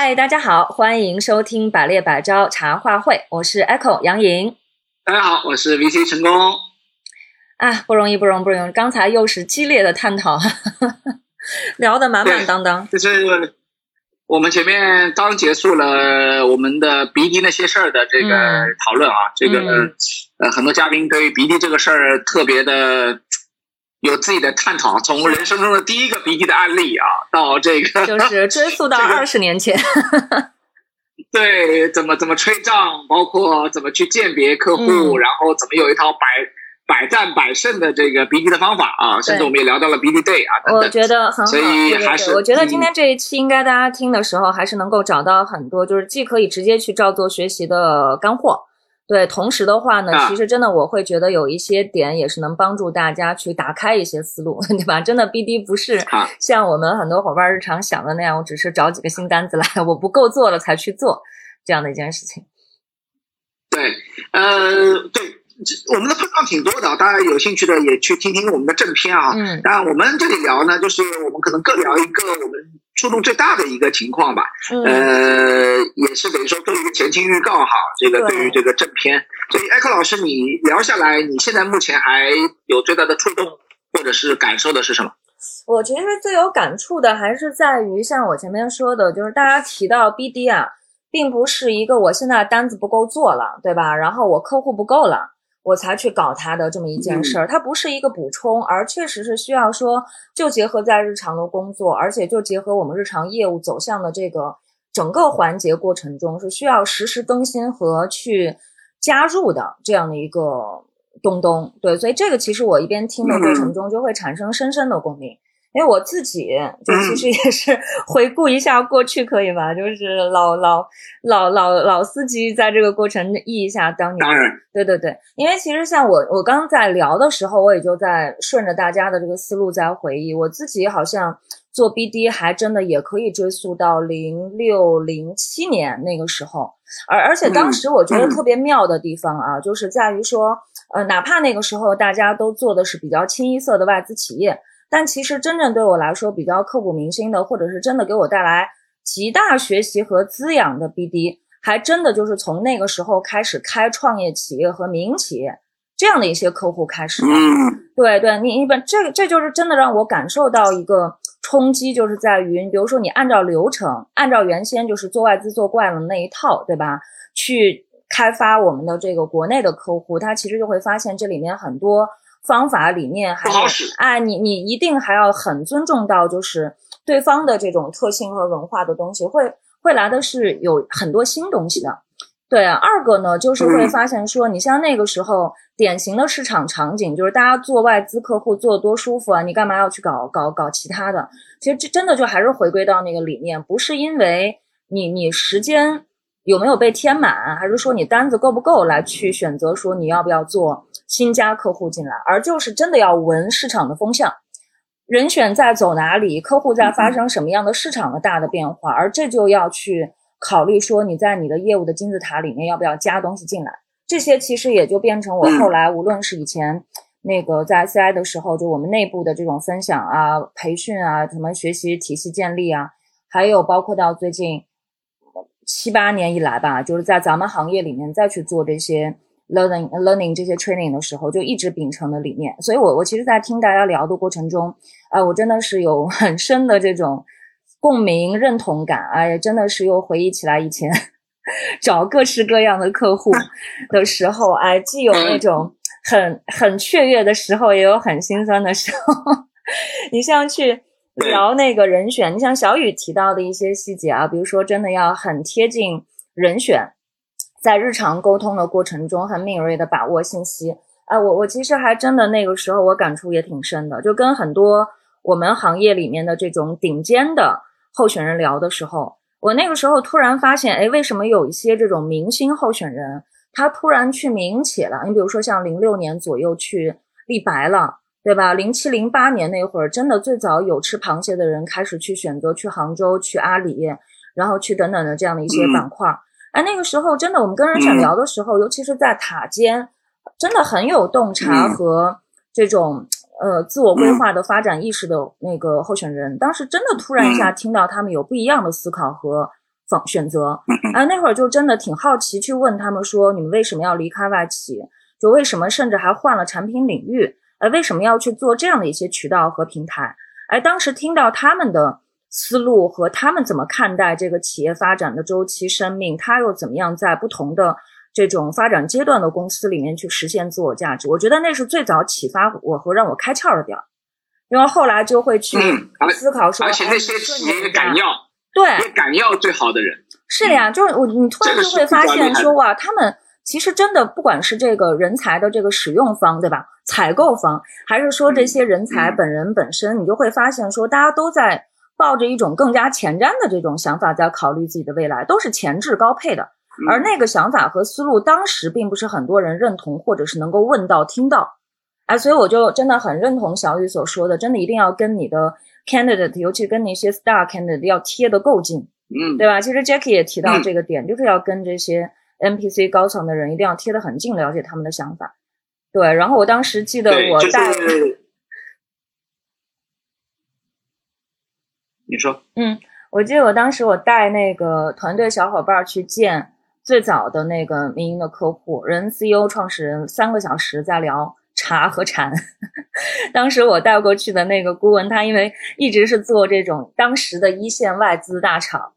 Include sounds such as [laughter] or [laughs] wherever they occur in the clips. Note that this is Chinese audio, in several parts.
嗨，大家好，欢迎收听百列百招茶话会，我是 Echo 杨颖。大家好，我是 VC 成功。啊，不容易，不容易，不容易。刚才又是激烈的探讨，[laughs] 聊得满满当当。就是我们前面刚结束了我们的鼻涕那些事儿的这个讨论啊，这个呃，很多嘉宾对于鼻涕这个事儿特别的。有自己的探讨，从人生中的第一个鼻涕的案例啊，到这个就是 [laughs] 追溯到二十年前，[laughs] 对，怎么怎么吹账，包括怎么去鉴别客户，然后怎么有一套百百战百胜的这个鼻涕的方法啊，甚至我们也聊到了鼻涕 day 啊，我觉得很好，所以还是我觉得今天这一期应该大家听的时候，还是能够找到很多，就是既可以直接去照做学习的干货。对，同时的话呢，其实真的我会觉得有一些点也是能帮助大家去打开一些思路，[laughs] 对吧？真的 BD 不是像我们很多伙伴日常想的那样，我只是找几个新单子来，我不够做了才去做这样的一件事情。对，呃，对。我们的碰撞挺多的，大家有兴趣的也去听听我们的正片啊。嗯。当然，我们这里聊呢，就是我们可能各聊一个我们触动最大的一个情况吧。嗯。呃，也是等于说做一个前情预告哈。这个对于这个正片，所以艾克老师，你聊下来，你现在目前还有最大的触动或者是感受的是什么？我其实最有感触的还是在于像我前面说的，就是大家提到 BD 啊，并不是一个我现在单子不够做了，对吧？然后我客户不够了。我才去搞它的这么一件事儿，它不是一个补充，而确实是需要说，就结合在日常的工作，而且就结合我们日常业务走向的这个整个环节过程中，是需要实时更新和去加入的这样的一个东东。对，所以这个其实我一边听的过程中就会产生深深的共鸣。因为我自己就其实也是回顾一下过去，可以吧？就是老老老老老司机在这个过程忆一下当年。当然，对对对，因为其实像我我刚在聊的时候，我也就在顺着大家的这个思路在回忆，我自己好像做 BD 还真的也可以追溯到零六零七年那个时候，而而且当时我觉得特别妙的地方啊，就是在于说，呃，哪怕那个时候大家都做的是比较清一色的外资企业。但其实真正对我来说比较刻骨铭心的，或者是真的给我带来极大学习和滋养的 BD，还真的就是从那个时候开始开创业企业和民营企业这样的一些客户开始。对对，你一般这这就是真的让我感受到一个冲击，就是在于，比如说你按照流程，按照原先就是做外资做惯了那一套，对吧？去开发我们的这个国内的客户，他其实就会发现这里面很多。方法理念还有，哎，你你一定还要很尊重到，就是对方的这种特性和文化的东西，会会来的是有很多新东西的。对啊，二个呢，就是会发现说，你像那个时候典型的市场场景，就是大家做外资客户做多舒服啊，你干嘛要去搞搞搞其他的？其实这真的就还是回归到那个理念，不是因为你你时间有没有被填满，还是说你单子够不够来去选择说你要不要做。新加客户进来，而就是真的要闻市场的风向，人选在走哪里，客户在发生什么样的市场的大的变化，而这就要去考虑说你在你的业务的金字塔里面要不要加东西进来。这些其实也就变成我后来无论是以前那个在 CI 的时候，就我们内部的这种分享啊、培训啊、什么学习体系建立啊，还有包括到最近七八年以来吧，就是在咱们行业里面再去做这些。Learning learning 这些 training 的时候，就一直秉承的理念。所以，我我其实，在听大家聊的过程中，啊，我真的是有很深的这种共鸣、认同感。哎呀，真的是又回忆起来以前找各式各样的客户 [laughs] 的时候，哎，既有那种很很雀跃的时候，也有很心酸的时候。[laughs] 你像去聊那个人选，你像小雨提到的一些细节啊，比如说，真的要很贴近人选。在日常沟通的过程中，很敏锐的把握信息。哎，我我其实还真的那个时候，我感触也挺深的。就跟很多我们行业里面的这种顶尖的候选人聊的时候，我那个时候突然发现，哎，为什么有一些这种明星候选人，他突然去民营企业了？你比如说像零六年左右去立白了，对吧？零七零八年那会儿，真的最早有吃螃蟹的人开始去选择去杭州、去阿里，然后去等等的这样的一些板块。哎，那个时候真的，我们跟人选聊的时候，尤其是在塔尖，真的很有洞察和这种呃自我规划的发展意识的那个候选人。当时真的突然一下听到他们有不一样的思考和方选择。哎，那会儿就真的挺好奇，去问他们说，你们为什么要离开外企？就为什么甚至还换了产品领域？哎，为什么要去做这样的一些渠道和平台？哎，当时听到他们的思路和他们怎么看待这个企业发展的周期、生命，他又怎么样在不同的这种发展阶段的公司里面去实现自我价值？我觉得那是最早启发我和让我开窍的点儿。因为后来就会去思考说，而且那些企业敢要，对，敢要最好的人，是呀，就是我，你突然就会发现说，哇，他们其实真的不管是这个人才的这个使用方，对吧？采购方，还是说这些人才本人本身，你就会发现说，大家都在抱着一种更加前瞻的这种想法，在考虑自己的未来，都是前置高配的，而那个想法和思路，当时并不是很多人认同，或者是能够问到听到。哎，所以我就真的很认同小雨所说的，真的一定要跟你的 candidate，尤其跟那些 star candidate 要贴得够近，嗯，对吧？其实 Jackie 也提到这个点，就是要跟这些 NPC 高层的人一定要贴得很近，了解他们的想法。对，然后我当时记得我带，你说，嗯，我记得我当时我带那个团队小伙伴去见最早的那个民营的客户，人 CEO 创始人，三个小时在聊。茶和禅，[laughs] 当时我带过去的那个顾问，他因为一直是做这种当时的一线外资大厂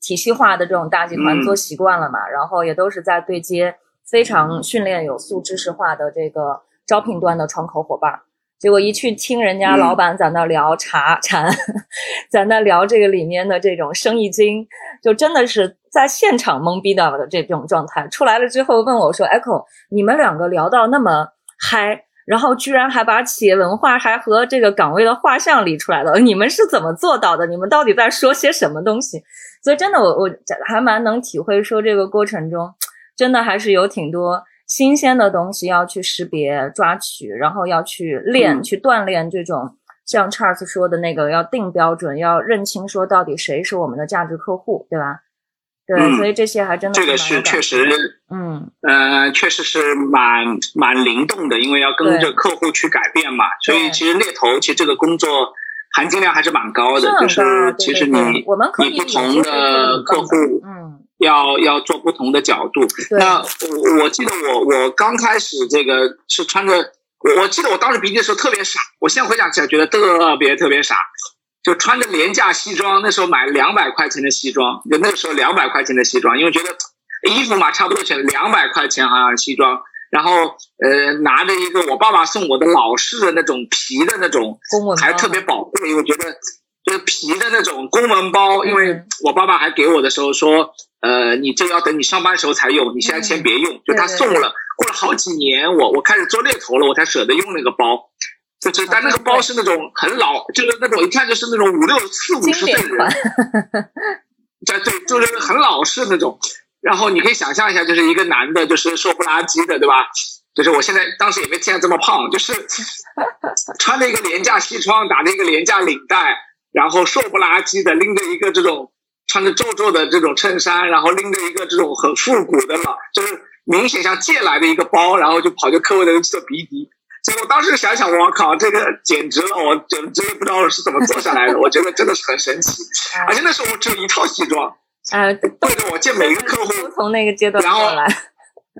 体系化的这种大集团做习惯了嘛，然后也都是在对接非常训练有素、知识化的这个招聘端的窗口伙伴。结果一去听人家老板在那聊茶禅，[laughs] 在那聊这个里面的这种生意经，就真的是在现场懵逼的的这种状态。出来了之后问我说：“Echo，你们两个聊到那么嗨？”然后居然还把企业文化还和这个岗位的画像理出来了，[laughs] 你们是怎么做到的？你们到底在说些什么东西？所以真的，我我还蛮能体会说这个过程中，真的还是有挺多新鲜的东西要去识别抓取，然后要去练去锻炼这种像 Charles 说的那个要定标准，要认清说到底谁是我们的价值客户，对吧？对，所以这些还真的这个是确实，嗯，呃，确实是蛮蛮灵动的，因为要跟着客户去改变嘛，所以其实猎头其实这个工作含金量还是蛮高的，就是其实你你不同的客户，嗯，要要做不同的角度。那我我记得我我刚开始这个是穿着，我记得我当时鼻涕的时候特别傻，我现在回想起来觉得特别特别傻。就穿着廉价西装，那时候买两百块钱的西装，就那个时候两百块钱的西装，因为觉得衣服嘛差不多钱，两百块钱好像西装，然后呃拿着一个我爸爸送我的老式的那种皮的那种，还特别宝贵，因为觉得就是皮的那种公文包，因为我爸爸还给我的时候说，呃你这要等你上班时候才用，你现在先别用，就他送了，过了好几年，我我开始做猎头了，我才舍得用那个包。就是，但那个包是那种很老，就是那种一看就是那种五六四五十岁的人，[laughs] 对对，就是很老式那种。然后你可以想象一下，就是一个男的，就是瘦不拉几的，对吧？就是我现在当时也没见到这么胖，就是 [laughs] 穿着一个廉价西装，打着一个廉价领带，然后瘦不拉几的，拎着一个这种穿着皱皱的这种衬衫，然后拎着一个这种很复古的老，就是明显像借来的一个包，然后就跑去客户那做鼻笛。所以我当时想想，我靠，这个简直了！我简直不知道是怎么做下来的。我觉得真的是很神奇，[laughs] 而且那时候我只有一套西装，呃，对着我见每一个客户从那个阶段然后来，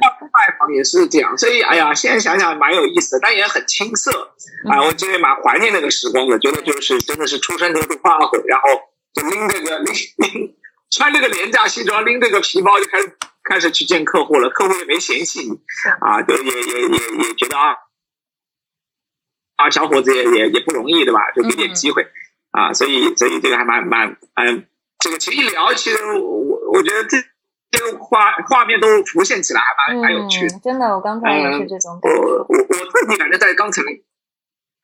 拜访也是这样。所以，哎呀，现在想想蛮有意思的，但也很青涩啊！我今天蛮怀念那个时光的，觉得就是真的是出生就是花卉，然后就拎这个拎 [laughs] 拎穿这个廉价西装，拎这个皮包就开始开始去见客户了，客户也没嫌弃你啊，就也也也也觉得啊。啊，小伙子也也也不容易，对吧？就给点机会，啊，所以所以这个还蛮蛮嗯，这个其实一聊，其实我我觉得这这个画画面都浮现起来，还蛮蛮有趣的。真的，我刚才也是这种感觉。我我我自己感觉在刚才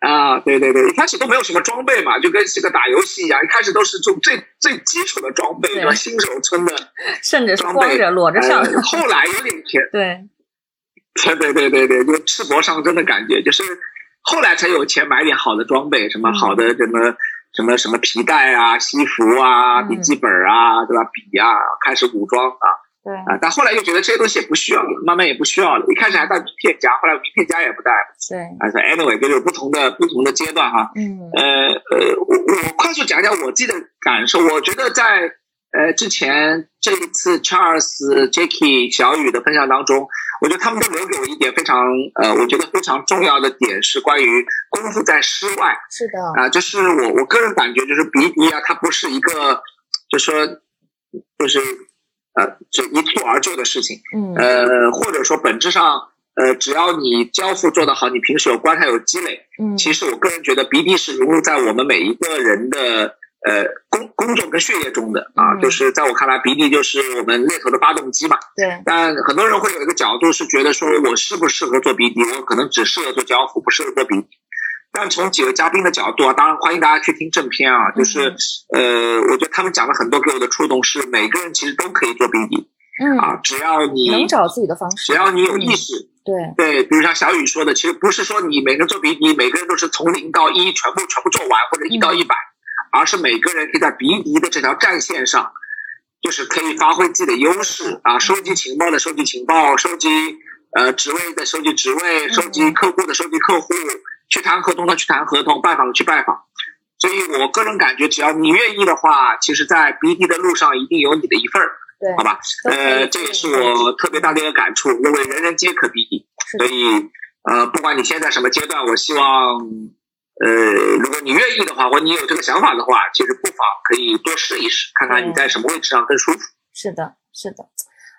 啊，对对对，一开始都没有什么装备嘛，就跟这个打游戏一样，一开始都是做最最基础的装备，对吧？新手村的，[laughs] 甚至光着裸着上。后来有点钱，[laughs] 对，对对对对对，就赤膊上阵的感觉，就是。后来才有钱买点好的装备，什么好的什么什么什么皮带啊、西服啊、笔记本啊，对吧？笔啊，开始武装啊。对啊，但后来又觉得这些东西也不需要了，慢慢也不需要了。一开始还带名片夹，后来名片夹也不带了。对，啊，所以 anyway 就是不同的不同的阶段哈。嗯。呃呃，我我快速讲讲我自己的感受。我觉得在呃之前这一次 Charles、Jacky、小雨的分享当中，我觉得他们都留给我一点非常呃，我觉得非常重要的点是关于功夫在诗外。是的啊，就是我我个人感觉就是鼻笛啊，它不是一个就说就是呃就一蹴而就的事情。嗯。呃，或者说本质上。呃，只要你交付做得好，你平时有观察有积累，嗯，其实我个人觉得鼻涕是融入在我们每一个人的呃工工作跟血液中的啊，就是在我看来，鼻涕就是我们猎头的发动机嘛。对。但很多人会有一个角度是觉得说我适不适合做鼻涕，我可能只适合做交付，不适合做鼻涕。但从几位嘉宾的角度啊，当然欢迎大家去听正片啊，就是呃，我觉得他们讲了很多给我的触动是每个人其实都可以做鼻涕。嗯啊，只要你能找自己的方式，只要你有意识，对对，比如像小雨说的，其实不是说你每个人做鼻笛，每个人都是从零到一全部全部做完，或者一到一百，而是每个人可以在鼻笛的这条战线上，就是可以发挥自己的优势啊，收集情报的收集情报，收集呃职位的收集职位，收集客户的收集客户，去谈合同的去谈合同，拜访的去拜访。所以我个人感觉，只要你愿意的话，其实，在鼻笛的路上一定有你的一份儿。好吧，呃，这也是我特别大的一个感触，因为人人皆可比。拟，所以呃，不管你现在什么阶段，我希望呃，如果你愿意的话，或你有这个想法的话，其实不妨可以多试一试，看看你在什么位置上更舒服。是的，是的。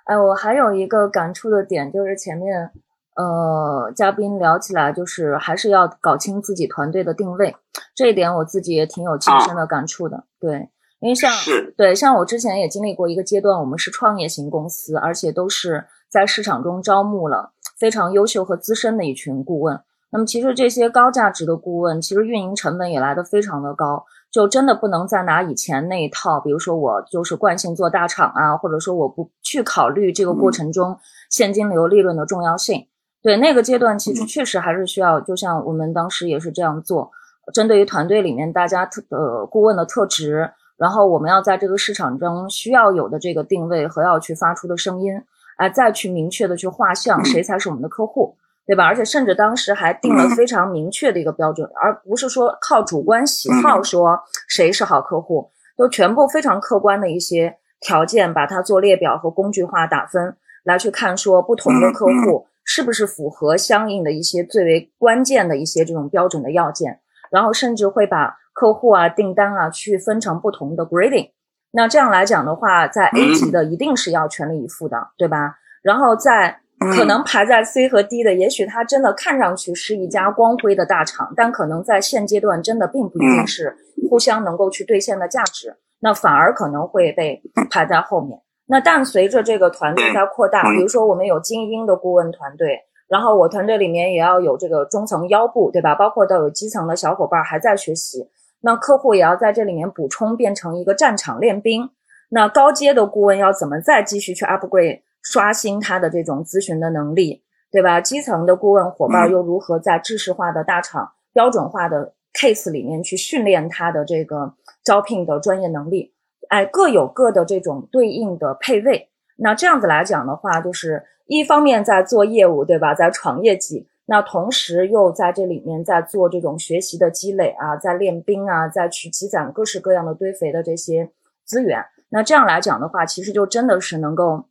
哎，我还有一个感触的点，就是前面呃，嘉宾聊起来，就是还是要搞清自己团队的定位，这一点我自己也挺有亲身的感触的，对。因为像对像我之前也经历过一个阶段，我们是创业型公司，而且都是在市场中招募了非常优秀和资深的一群顾问。那么其实这些高价值的顾问，其实运营成本也来的非常的高，就真的不能再拿以前那一套，比如说我就是惯性做大厂啊，或者说我不去考虑这个过程中现金流利润的重要性。对那个阶段，其实确实还是需要，就像我们当时也是这样做，针对于团队里面大家特呃顾问的特质。然后我们要在这个市场中需要有的这个定位和要去发出的声音，哎，再去明确的去画像，谁才是我们的客户，对吧？而且甚至当时还定了非常明确的一个标准，而不是说靠主观喜好说谁是好客户，都全部非常客观的一些条件，把它做列表和工具化打分来去看，说不同的客户是不是符合相应的一些最为关键的一些这种标准的要件，然后甚至会把。客户啊，订单啊，去分成不同的 grading，那这样来讲的话，在 A 级的一定是要全力以赴的，对吧？然后在可能排在 C 和 D 的，也许它真的看上去是一家光辉的大厂，但可能在现阶段真的并不一定是互相能够去兑现的价值，那反而可能会被排在后面。那但随着这个团队在扩大，比如说我们有精英的顾问团队。然后我团队里面也要有这个中层腰部，对吧？包括到有基层的小伙伴还在学习。那客户也要在这里面补充，变成一个战场练兵。那高阶的顾问要怎么再继续去 upgrade，刷新他的这种咨询的能力，对吧？基层的顾问伙伴又如何在知识化的大厂、标准化的 case 里面去训练他的这个招聘的专业能力？哎，各有各的这种对应的配位。那这样子来讲的话，就是一方面在做业务，对吧？在闯业绩。那同时又在这里面在做这种学习的积累啊，在练兵啊，在去积攒各式各样的堆肥的这些资源。那这样来讲的话，其实就真的是能够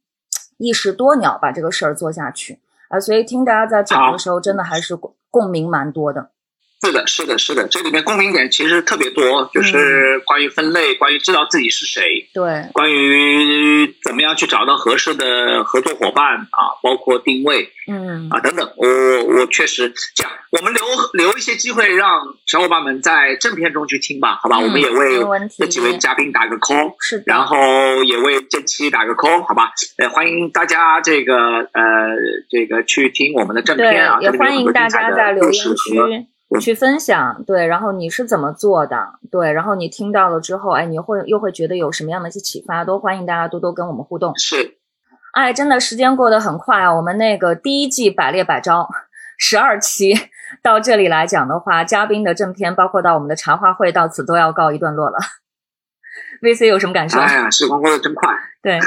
一石多鸟把这个事儿做下去啊。所以听大家在讲的时候，真的还是共鸣蛮多的。是的，是的，是的，这里面共鸣点其实特别多，就是关于分类，关于知道自己是谁，对，关于怎么样去找到合适的合作伙伴啊，包括定位，嗯，啊等等，我我确实这样，我们留留一些机会让小伙伴们在正片中去听吧，好吧？我们也为这几位嘉宾打个 call，是的，然后也为这期打个 call，好吧？呃，欢迎大家这个呃这个去听我们的正片啊，也欢迎大家在留言区。去分享，对，然后你是怎么做的，对，然后你听到了之后，哎，你会又会觉得有什么样的一些启发，都欢迎大家多多跟我们互动。是，哎，真的时间过得很快啊，我们那个第一季百列百招十二期到这里来讲的话，嘉宾的正片，包括到我们的茶话会，到此都要告一段落了。VC 有什么感受？哎呀，时光过得真快。[laughs] 对，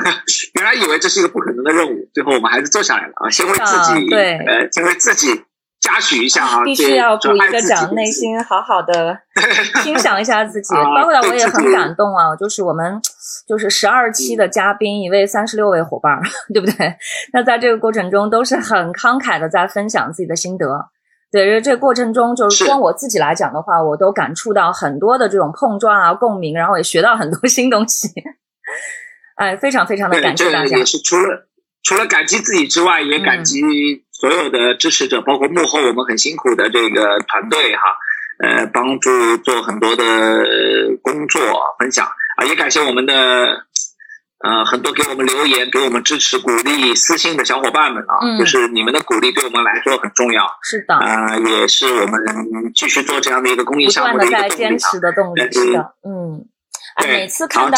原来以为这是一个不可能的任务，最后我们还是做下来了啊，先为自己，对，呃，先为自己。嘉许一下啊，必须要鼓一个掌，内心好好的 [laughs] 欣赏一下自己。包括我也很感动啊，就是我们就是十二期的嘉宾，一位三十六位伙伴，[laughs] 对不对？那在这个过程中都是很慷慨的在分享自己的心得。对，这过程中就是光我自己来讲的话，我都感触到很多的这种碰撞啊、共鸣，然后也学到很多新东西。哎，非常非常的感谢大家。也是除了除了感激自己之外，也感激所有的支持者，包括幕后我们很辛苦的这个团队哈，呃，帮助做很多的工作分享啊，也感谢我们的。呃，很多给我们留言、给我们支持、鼓励、私信的小伙伴们啊，就是你们的鼓励对我们来说很重要。是的，啊，也是我们继续做这样的一个公益项目的一个坚持的动力。是的，嗯，哎，每次看到大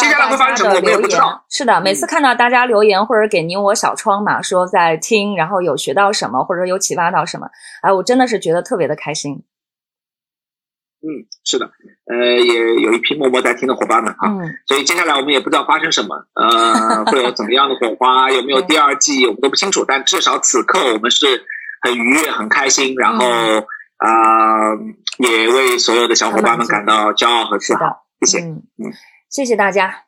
家的留言，是的，每次看到大家留言或者给您我小窗嘛，说在听，然后有学到什么，或者有启发到什么，哎，我真的是觉得特别的开心。嗯，是的，呃，也有一批默默在听的伙伴们啊，所以接下来我们也不知道发生什么，呃，[laughs] 会有怎么样的火花，有没有第二季，我们都不清楚。但至少此刻我们是很愉悦、很开心，然后啊，也为所有的小伙伴们感到骄傲和自豪。谢谢，谢谢大家。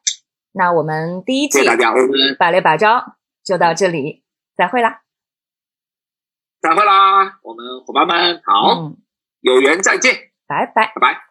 那我们第一季大家，我们百列百招就到这里，再会啦，再会啦，我们伙伴们好，有缘再见。拜拜，拜拜。